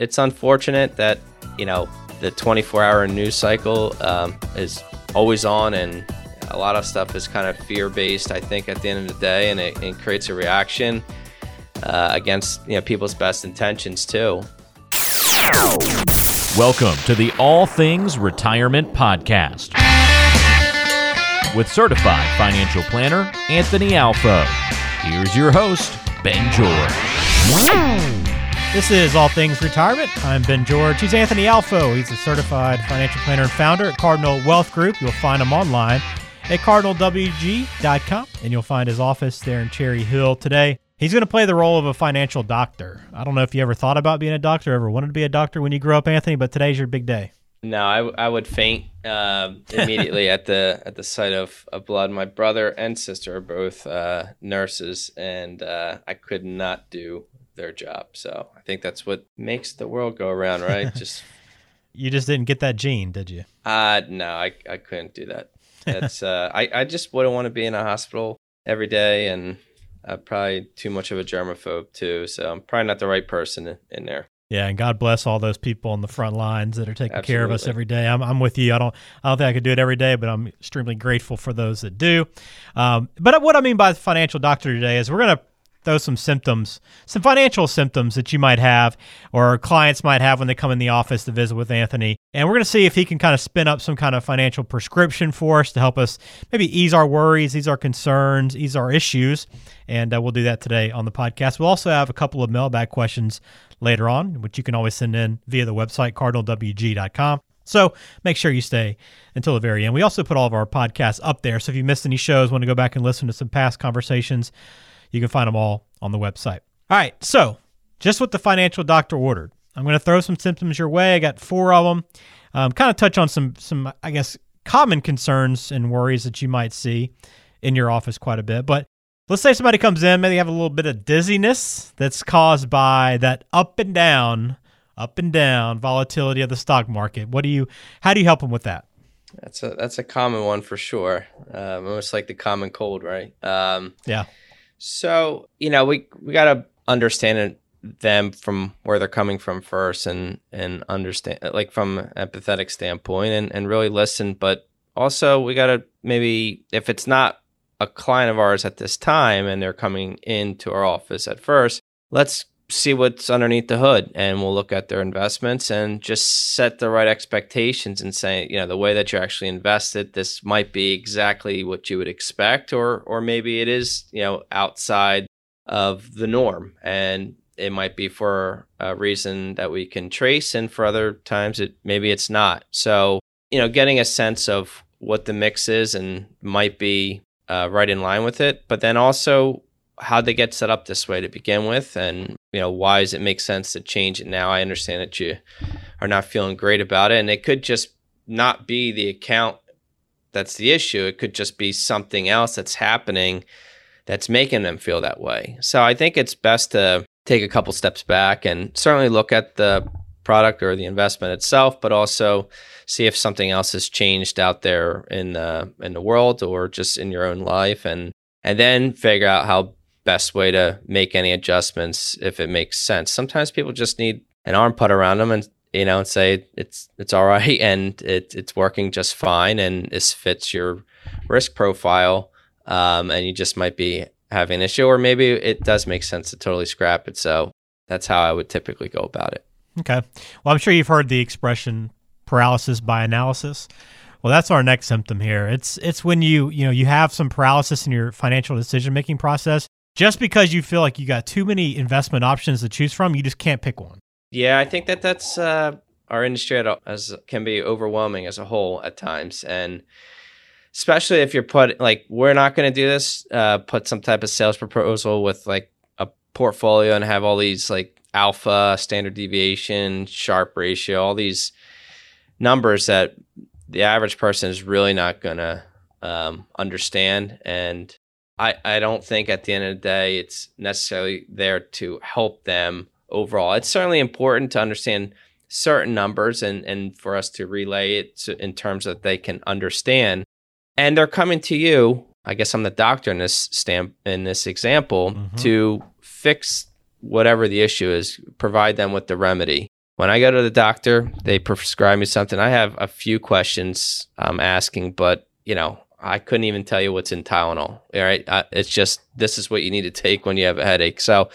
it's unfortunate that you know the 24-hour news cycle um, is always on, and a lot of stuff is kind of fear-based. I think at the end of the day, and it, it creates a reaction uh, against you know people's best intentions too. Welcome to the All Things Retirement Podcast with certified financial planner Anthony Alfo. Here's your host, Ben George. This is All Things Retirement. I'm Ben George. He's Anthony Alfo. He's a certified financial planner and founder at Cardinal Wealth Group. You'll find him online at cardinalwg.com, and you'll find his office there in Cherry Hill today. He's going to play the role of a financial doctor. I don't know if you ever thought about being a doctor, ever wanted to be a doctor when you grew up, Anthony, but today's your big day. No, I, I would faint uh, immediately at the at the sight of, of blood. My brother and sister are both uh, nurses, and uh, I could not do their job. So I think that's what makes the world go around, right? just you just didn't get that gene, did you? Uh no, I I couldn't do that. That's uh I, I just wouldn't want to be in a hospital every day and uh, probably too much of a germaphobe too. So I'm probably not the right person in, in there. Yeah, and God bless all those people on the front lines that are taking Absolutely. care of us every day. I'm, I'm with you. I don't I don't think I could do it every day, but I'm extremely grateful for those that do. Um, but what I mean by financial doctor today is we're going to those some symptoms, some financial symptoms that you might have or clients might have when they come in the office to visit with Anthony. And we're going to see if he can kind of spin up some kind of financial prescription for us to help us maybe ease our worries, ease our concerns, ease our issues. And uh, we'll do that today on the podcast. We'll also have a couple of mailbag questions later on, which you can always send in via the website, cardinalwg.com. So make sure you stay until the very end. We also put all of our podcasts up there. So if you missed any shows, want to go back and listen to some past conversations, you can find them all on the website. All right, so just what the financial doctor ordered. I'm going to throw some symptoms your way. I got four of them. Um, kind of touch on some some I guess common concerns and worries that you might see in your office quite a bit. But let's say somebody comes in, maybe have a little bit of dizziness that's caused by that up and down, up and down volatility of the stock market. What do you? How do you help them with that? That's a that's a common one for sure. Um, almost like the common cold, right? Um, yeah. So, you know, we we got to understand them from where they're coming from first and and understand like from an empathetic standpoint and and really listen, but also we got to maybe if it's not a client of ours at this time and they're coming into our office at first, let's see what's underneath the hood and we'll look at their investments and just set the right expectations and say you know the way that you're actually invested this might be exactly what you would expect or or maybe it is you know outside of the norm. And it might be for a reason that we can trace and for other times it maybe it's not. So you know getting a sense of what the mix is and might be uh, right in line with it but then also how they get set up this way to begin with and you know why does it make sense to change it now? I understand that you are not feeling great about it and it could just not be the account that's the issue. It could just be something else that's happening that's making them feel that way. So i think it's best to take a couple steps back and certainly look at the product or the investment itself but also see if something else has changed out there in the in the world or just in your own life and and then figure out how best way to make any adjustments if it makes sense. Sometimes people just need an arm put around them and you know and say it's it's all right and it, it's working just fine and this fits your risk profile um, and you just might be having an issue or maybe it does make sense to totally scrap it. So that's how I would typically go about it. Okay. Well, I'm sure you've heard the expression paralysis by analysis. Well, that's our next symptom here. It's it's when you you know you have some paralysis in your financial decision making process just because you feel like you got too many investment options to choose from, you just can't pick one. Yeah, I think that that's uh, our industry as can be overwhelming as a whole at times, and especially if you're put like we're not going to do this, uh, put some type of sales proposal with like a portfolio and have all these like alpha, standard deviation, Sharpe ratio, all these numbers that the average person is really not going to um, understand and I, I don't think at the end of the day it's necessarily there to help them overall. It's certainly important to understand certain numbers and, and for us to relay it in terms that they can understand. And they're coming to you. I guess I'm the doctor in this stamp in this example mm-hmm. to fix whatever the issue is, provide them with the remedy. when I go to the doctor, they prescribe me something. I have a few questions I'm asking, but you know, I couldn't even tell you what's in Tylenol. All right. It's just, this is what you need to take when you have a headache. So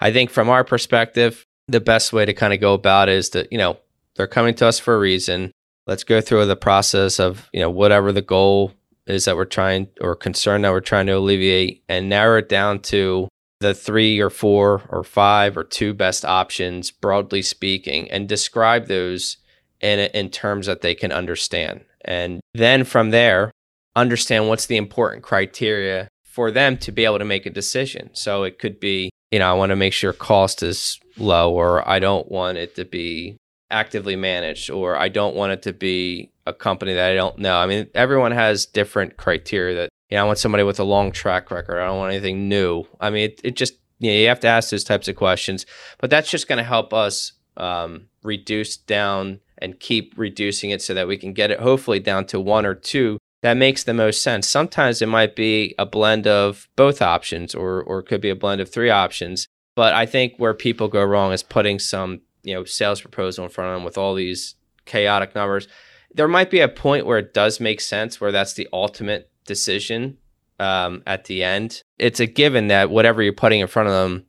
I think from our perspective, the best way to kind of go about is that, you know, they're coming to us for a reason. Let's go through the process of, you know, whatever the goal is that we're trying or concern that we're trying to alleviate and narrow it down to the three or four or five or two best options, broadly speaking, and describe those in, in terms that they can understand. And then from there, understand what's the important criteria for them to be able to make a decision. So it could be, you know, I want to make sure cost is low, or I don't want it to be actively managed, or I don't want it to be a company that I don't know. I mean, everyone has different criteria that, you know, I want somebody with a long track record. I don't want anything new. I mean, it, it just, you, know, you have to ask those types of questions, but that's just going to help us um, reduce down and keep reducing it so that we can get it hopefully down to one or two that makes the most sense. Sometimes it might be a blend of both options or or could be a blend of three options. But I think where people go wrong is putting some, you know, sales proposal in front of them with all these chaotic numbers. There might be a point where it does make sense where that's the ultimate decision um, at the end. It's a given that whatever you're putting in front of them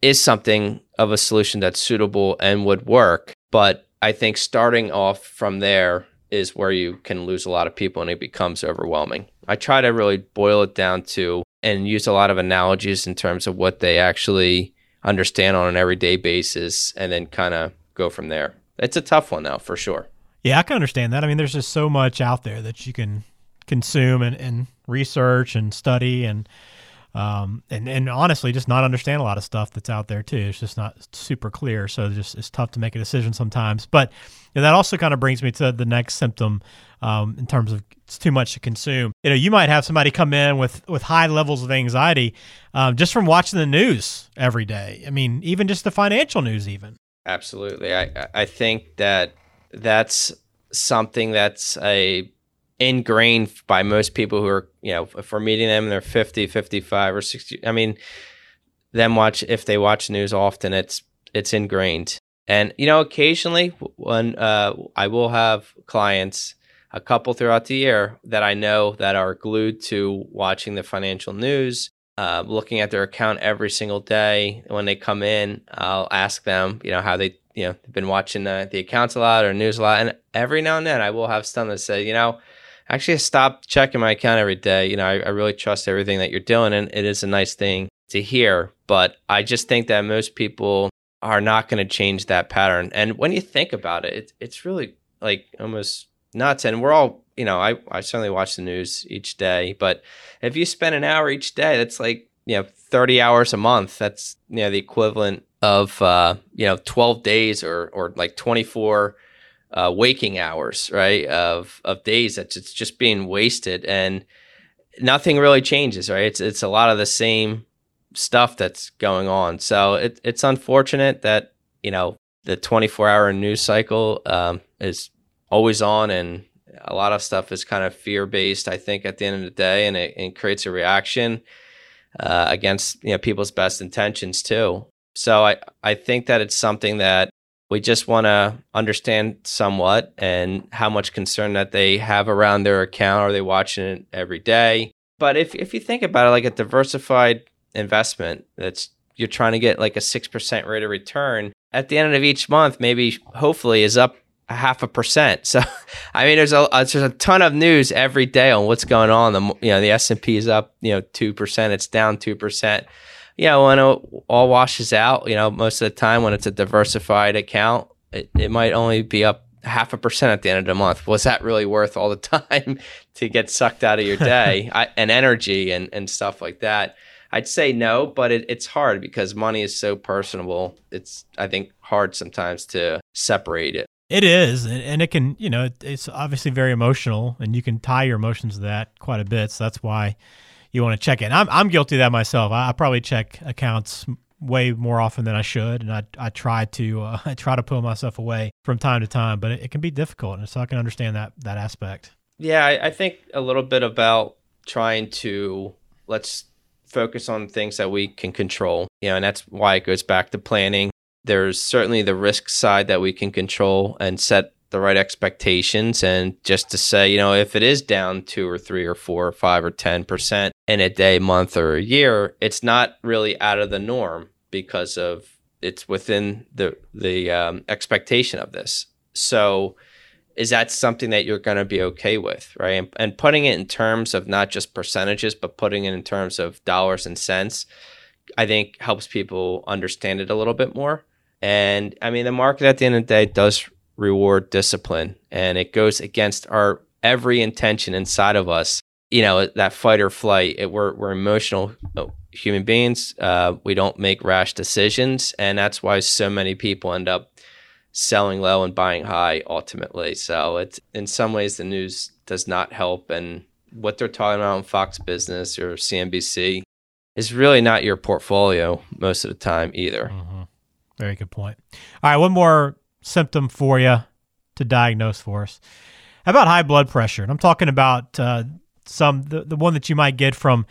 is something of a solution that's suitable and would work. But I think starting off from there is where you can lose a lot of people and it becomes overwhelming. I try to really boil it down to and use a lot of analogies in terms of what they actually understand on an everyday basis and then kind of go from there. It's a tough one though, for sure. Yeah, I can understand that. I mean, there's just so much out there that you can consume and, and research and study and um, and and honestly, just not understand a lot of stuff that's out there too. It's just not super clear, so just it's tough to make a decision sometimes. But you know, that also kind of brings me to the next symptom um, in terms of it's too much to consume. You know, you might have somebody come in with with high levels of anxiety um, just from watching the news every day. I mean, even just the financial news, even. Absolutely, I I think that that's something that's a ingrained by most people who are, you know, if we're meeting them, they're 50, 55 or 60. I mean, them watch, if they watch news often, it's, it's ingrained. And, you know, occasionally when uh, I will have clients, a couple throughout the year that I know that are glued to watching the financial news, uh, looking at their account every single day. When they come in, I'll ask them, you know, how they, you know, been watching the, the accounts a lot or news a lot. And every now and then I will have some that say, you know, actually I stop checking my account every day. You know, I, I really trust everything that you're doing, and it is a nice thing to hear. But I just think that most people are not going to change that pattern. And when you think about it, it, it's really like almost nuts. And we're all, you know, I, I certainly watch the news each day, but if you spend an hour each day, that's like, you know, 30 hours a month. That's, you know, the equivalent of, uh, you know, 12 days or, or like 24 uh, waking hours, right? Of of days that it's just being wasted, and nothing really changes, right? It's it's a lot of the same stuff that's going on. So it, it's unfortunate that you know the 24 hour news cycle um, is always on, and a lot of stuff is kind of fear based. I think at the end of the day, and it, it creates a reaction uh, against you know people's best intentions too. So I I think that it's something that we just want to understand somewhat and how much concern that they have around their account. Are they watching it every day? But if, if you think about it like a diversified investment that's you're trying to get like a 6% rate of return at the end of each month, maybe hopefully is up a half a percent. So, I mean, there's a uh, there's a ton of news every day on what's going on. The you know the S and P is up you know two percent, it's down two percent yeah, when it all washes out, you know, most of the time when it's a diversified account, it, it might only be up half a percent at the end of the month. Was that really worth all the time to get sucked out of your day I, and energy and, and stuff like that? I'd say no, but it, it's hard because money is so personable. It's, I think, hard sometimes to separate it. It is, and it can, you know, it's obviously very emotional, and you can tie your emotions to that quite a bit. So that's why you want to check in. I'm I'm guilty of that myself. I, I probably check accounts way more often than I should, and I I try to uh, I try to pull myself away from time to time, but it, it, can be difficult, and so I can understand that that aspect. Yeah, I, I think a little bit about trying to let's focus on things that we can control. You know, and that's why it goes back to planning. there's certainly the risk side that we can control and set the right expectations and just to say, you know, if it is down two or three or four or five or 10% in a day, month, or a year, it's not really out of the norm because of it's within the, the um, expectation of this. So, is that something that you're going to be okay with, right? And, and putting it in terms of not just percentages, but putting it in terms of dollars and cents, I think helps people understand it a little bit more. And I mean, the market at the end of the day does reward discipline and it goes against our every intention inside of us. You know that fight or flight it, we're, we're emotional uh, human beings uh, we don't make rash decisions and that's why so many people end up selling low and buying high ultimately. So it's in some ways the news does not help and what they're talking about on fox business or cnbc is really not your portfolio most of the time either. Mm-hmm. very good point. All right one more symptom for you to diagnose for us. How about high blood pressure? And I'm talking about uh, some the, the one that you might get from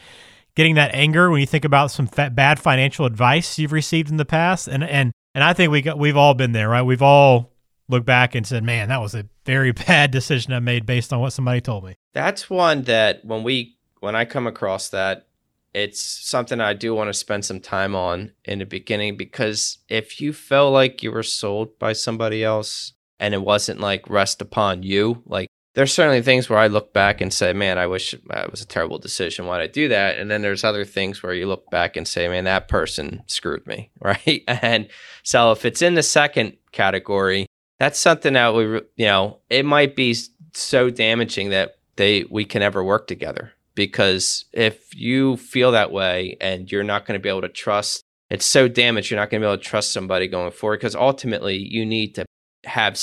getting that anger when you think about some bad financial advice you've received in the past. And and and I think we got, we've all been there, right? We've all looked back and said, "Man, that was a very bad decision I made based on what somebody told me." That's one that when we when I come across that it's something I do want to spend some time on in the beginning because if you felt like you were sold by somebody else and it wasn't like rest upon you, like there's certainly things where I look back and say, man, I wish uh, that was a terrible decision. Why did I do that? And then there's other things where you look back and say, man, that person screwed me. Right. And so if it's in the second category, that's something that we, you know, it might be so damaging that they, we can ever work together because if you feel that way and you're not going to be able to trust it's so damaged you're not going to be able to trust somebody going forward because ultimately you need to have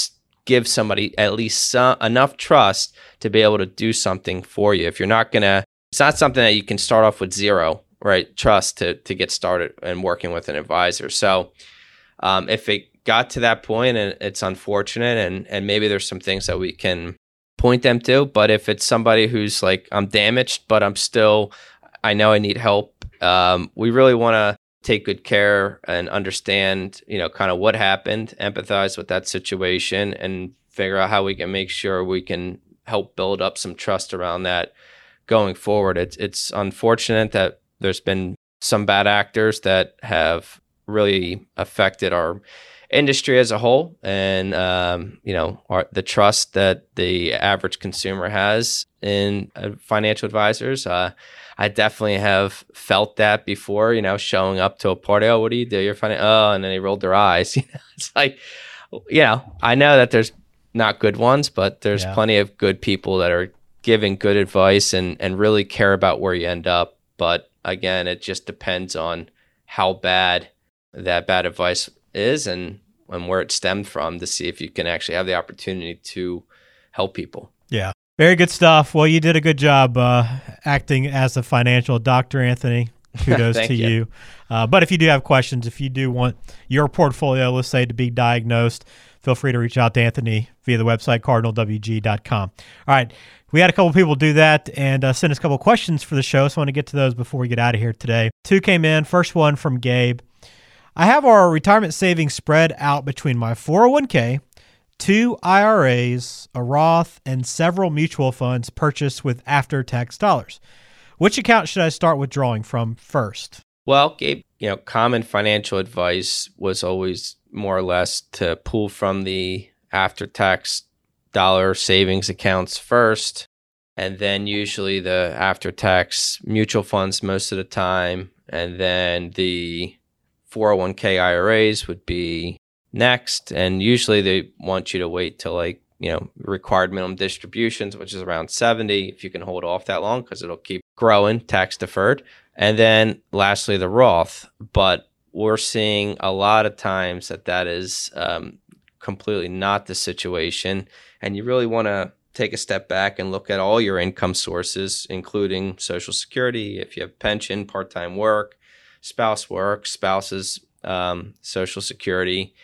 give somebody at least some, enough trust to be able to do something for you. If you're not going to it's not something that you can start off with zero right trust to to get started and working with an advisor. So um, if it got to that point and it's unfortunate and and maybe there's some things that we can point them to. But if it's somebody who's like, I'm damaged, but I'm still, I know I need help, um, we really want to take good care and understand, you know, kind of what happened, empathize with that situation, and figure out how we can make sure we can help build up some trust around that going forward. It's it's unfortunate that there's been some bad actors that have really affected our industry as a whole and um, you know our, the trust that the average consumer has in uh, financial advisors uh, i definitely have felt that before you know showing up to a party oh what do you do? You're funny. Oh and then they rolled their eyes. You know it's like you know i know that there's not good ones but there's yeah. plenty of good people that are giving good advice and and really care about where you end up. But again it just depends on how bad that bad advice is and and where it stemmed from to see if you can actually have the opportunity to help people. Yeah. Very good stuff. Well, you did a good job uh, acting as a financial doctor, Anthony. Kudos to you. you. Uh, but if you do have questions, if you do want your portfolio, let's say, to be diagnosed, feel free to reach out to Anthony via the website cardinalwg.com. All right. We had a couple people do that and uh, send us a couple questions for the show. So I want to get to those before we get out of here today. Two came in. First one from Gabe. I have our retirement savings spread out between my 401k, two IRAs, a Roth, and several mutual funds purchased with after tax dollars. Which account should I start withdrawing from first? Well, Gabe, you know, common financial advice was always more or less to pull from the after tax dollar savings accounts first, and then usually the after tax mutual funds most of the time, and then the 401k IRAs would be next. And usually they want you to wait till like, you know, required minimum distributions, which is around 70, if you can hold off that long, because it'll keep growing tax deferred. And then lastly, the Roth. But we're seeing a lot of times that that is um, completely not the situation. And you really want to take a step back and look at all your income sources, including Social Security, if you have pension, part time work, spouse work, spouse's um, social security,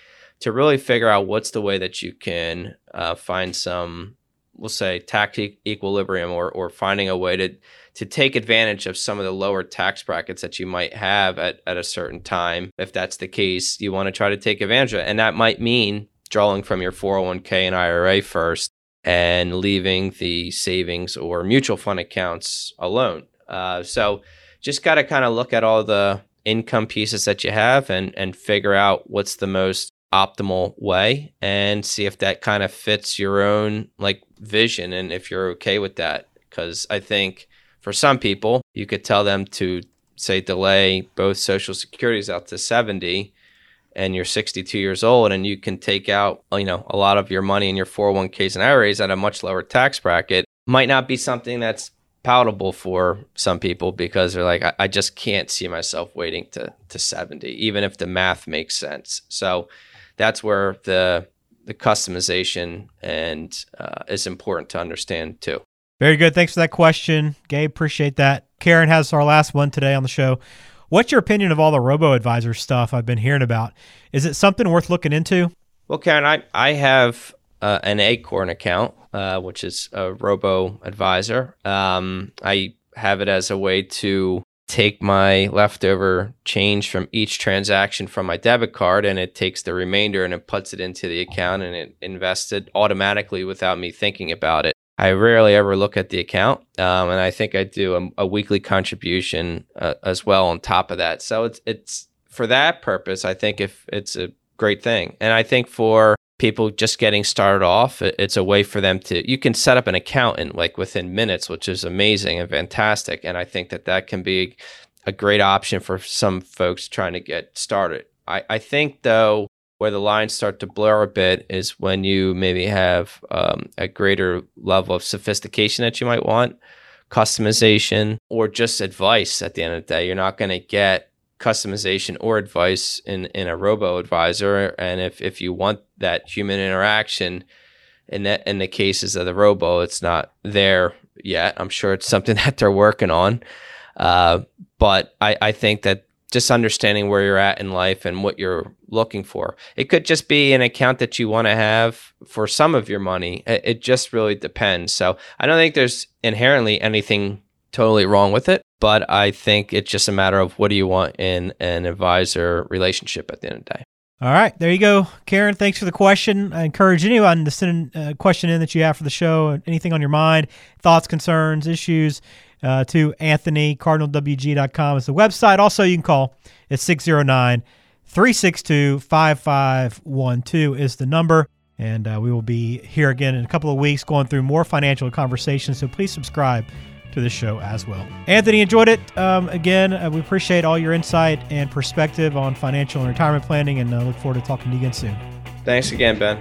to really figure out what's the way that you can uh, find some we'll say tax equilibrium or or finding a way to to take advantage of some of the lower tax brackets that you might have at, at a certain time. If that's the case, you want to try to take advantage of it. And that might mean drawing from your 401k and IRA first and leaving the savings or mutual fund accounts alone. Uh, so just got to kind of look at all the income pieces that you have and and figure out what's the most optimal way and see if that kind of fits your own like vision and if you're okay with that. Because I think for some people, you could tell them to say delay both social securities out to 70 and you're 62 years old and you can take out, you know, a lot of your money in your 401ks and IRAs at a much lower tax bracket might not be something that's palatable for some people because they're like, I, I just can't see myself waiting to, to 70, even if the math makes sense. So that's where the, the customization and uh, is important to understand too. Very good. Thanks for that question, Gabe. Appreciate that. Karen has our last one today on the show. What's your opinion of all the robo advisor stuff I've been hearing about? Is it something worth looking into? Well, Karen, I, I have uh, an Acorn account, uh, which is a robo advisor. Um, I have it as a way to take my leftover change from each transaction from my debit card and it takes the remainder and it puts it into the account and it invests it automatically without me thinking about it. I rarely ever look at the account, um, and I think I do a, a weekly contribution uh, as well on top of that. So it's it's for that purpose. I think if it's a great thing, and I think for people just getting started off, it's a way for them to you can set up an account in like within minutes, which is amazing and fantastic. And I think that that can be a great option for some folks trying to get started. I, I think though where the lines start to blur a bit is when you maybe have um, a greater level of sophistication that you might want, customization, or just advice at the end of the day. You're not going to get customization or advice in, in a robo advisor. And if, if you want that human interaction, in that in the cases of the robo, it's not there yet. I'm sure it's something that they're working on. Uh, but I, I think that just understanding where you're at in life and what you're looking for. It could just be an account that you want to have for some of your money. It just really depends. So I don't think there's inherently anything totally wrong with it, but I think it's just a matter of what do you want in an advisor relationship at the end of the day. All right, there you go, Karen. Thanks for the question. I encourage anyone to send a question in that you have for the show, anything on your mind, thoughts, concerns, issues uh, to Anthony. CardinalWG.com is the website. Also, you can call at 609 362 5512 is the number. And uh, we will be here again in a couple of weeks going through more financial conversations. So please subscribe to the show as well. Anthony, enjoyed it. Um, again, uh, we appreciate all your insight and perspective on financial and retirement planning and uh, look forward to talking to you again soon. Thanks again, Ben.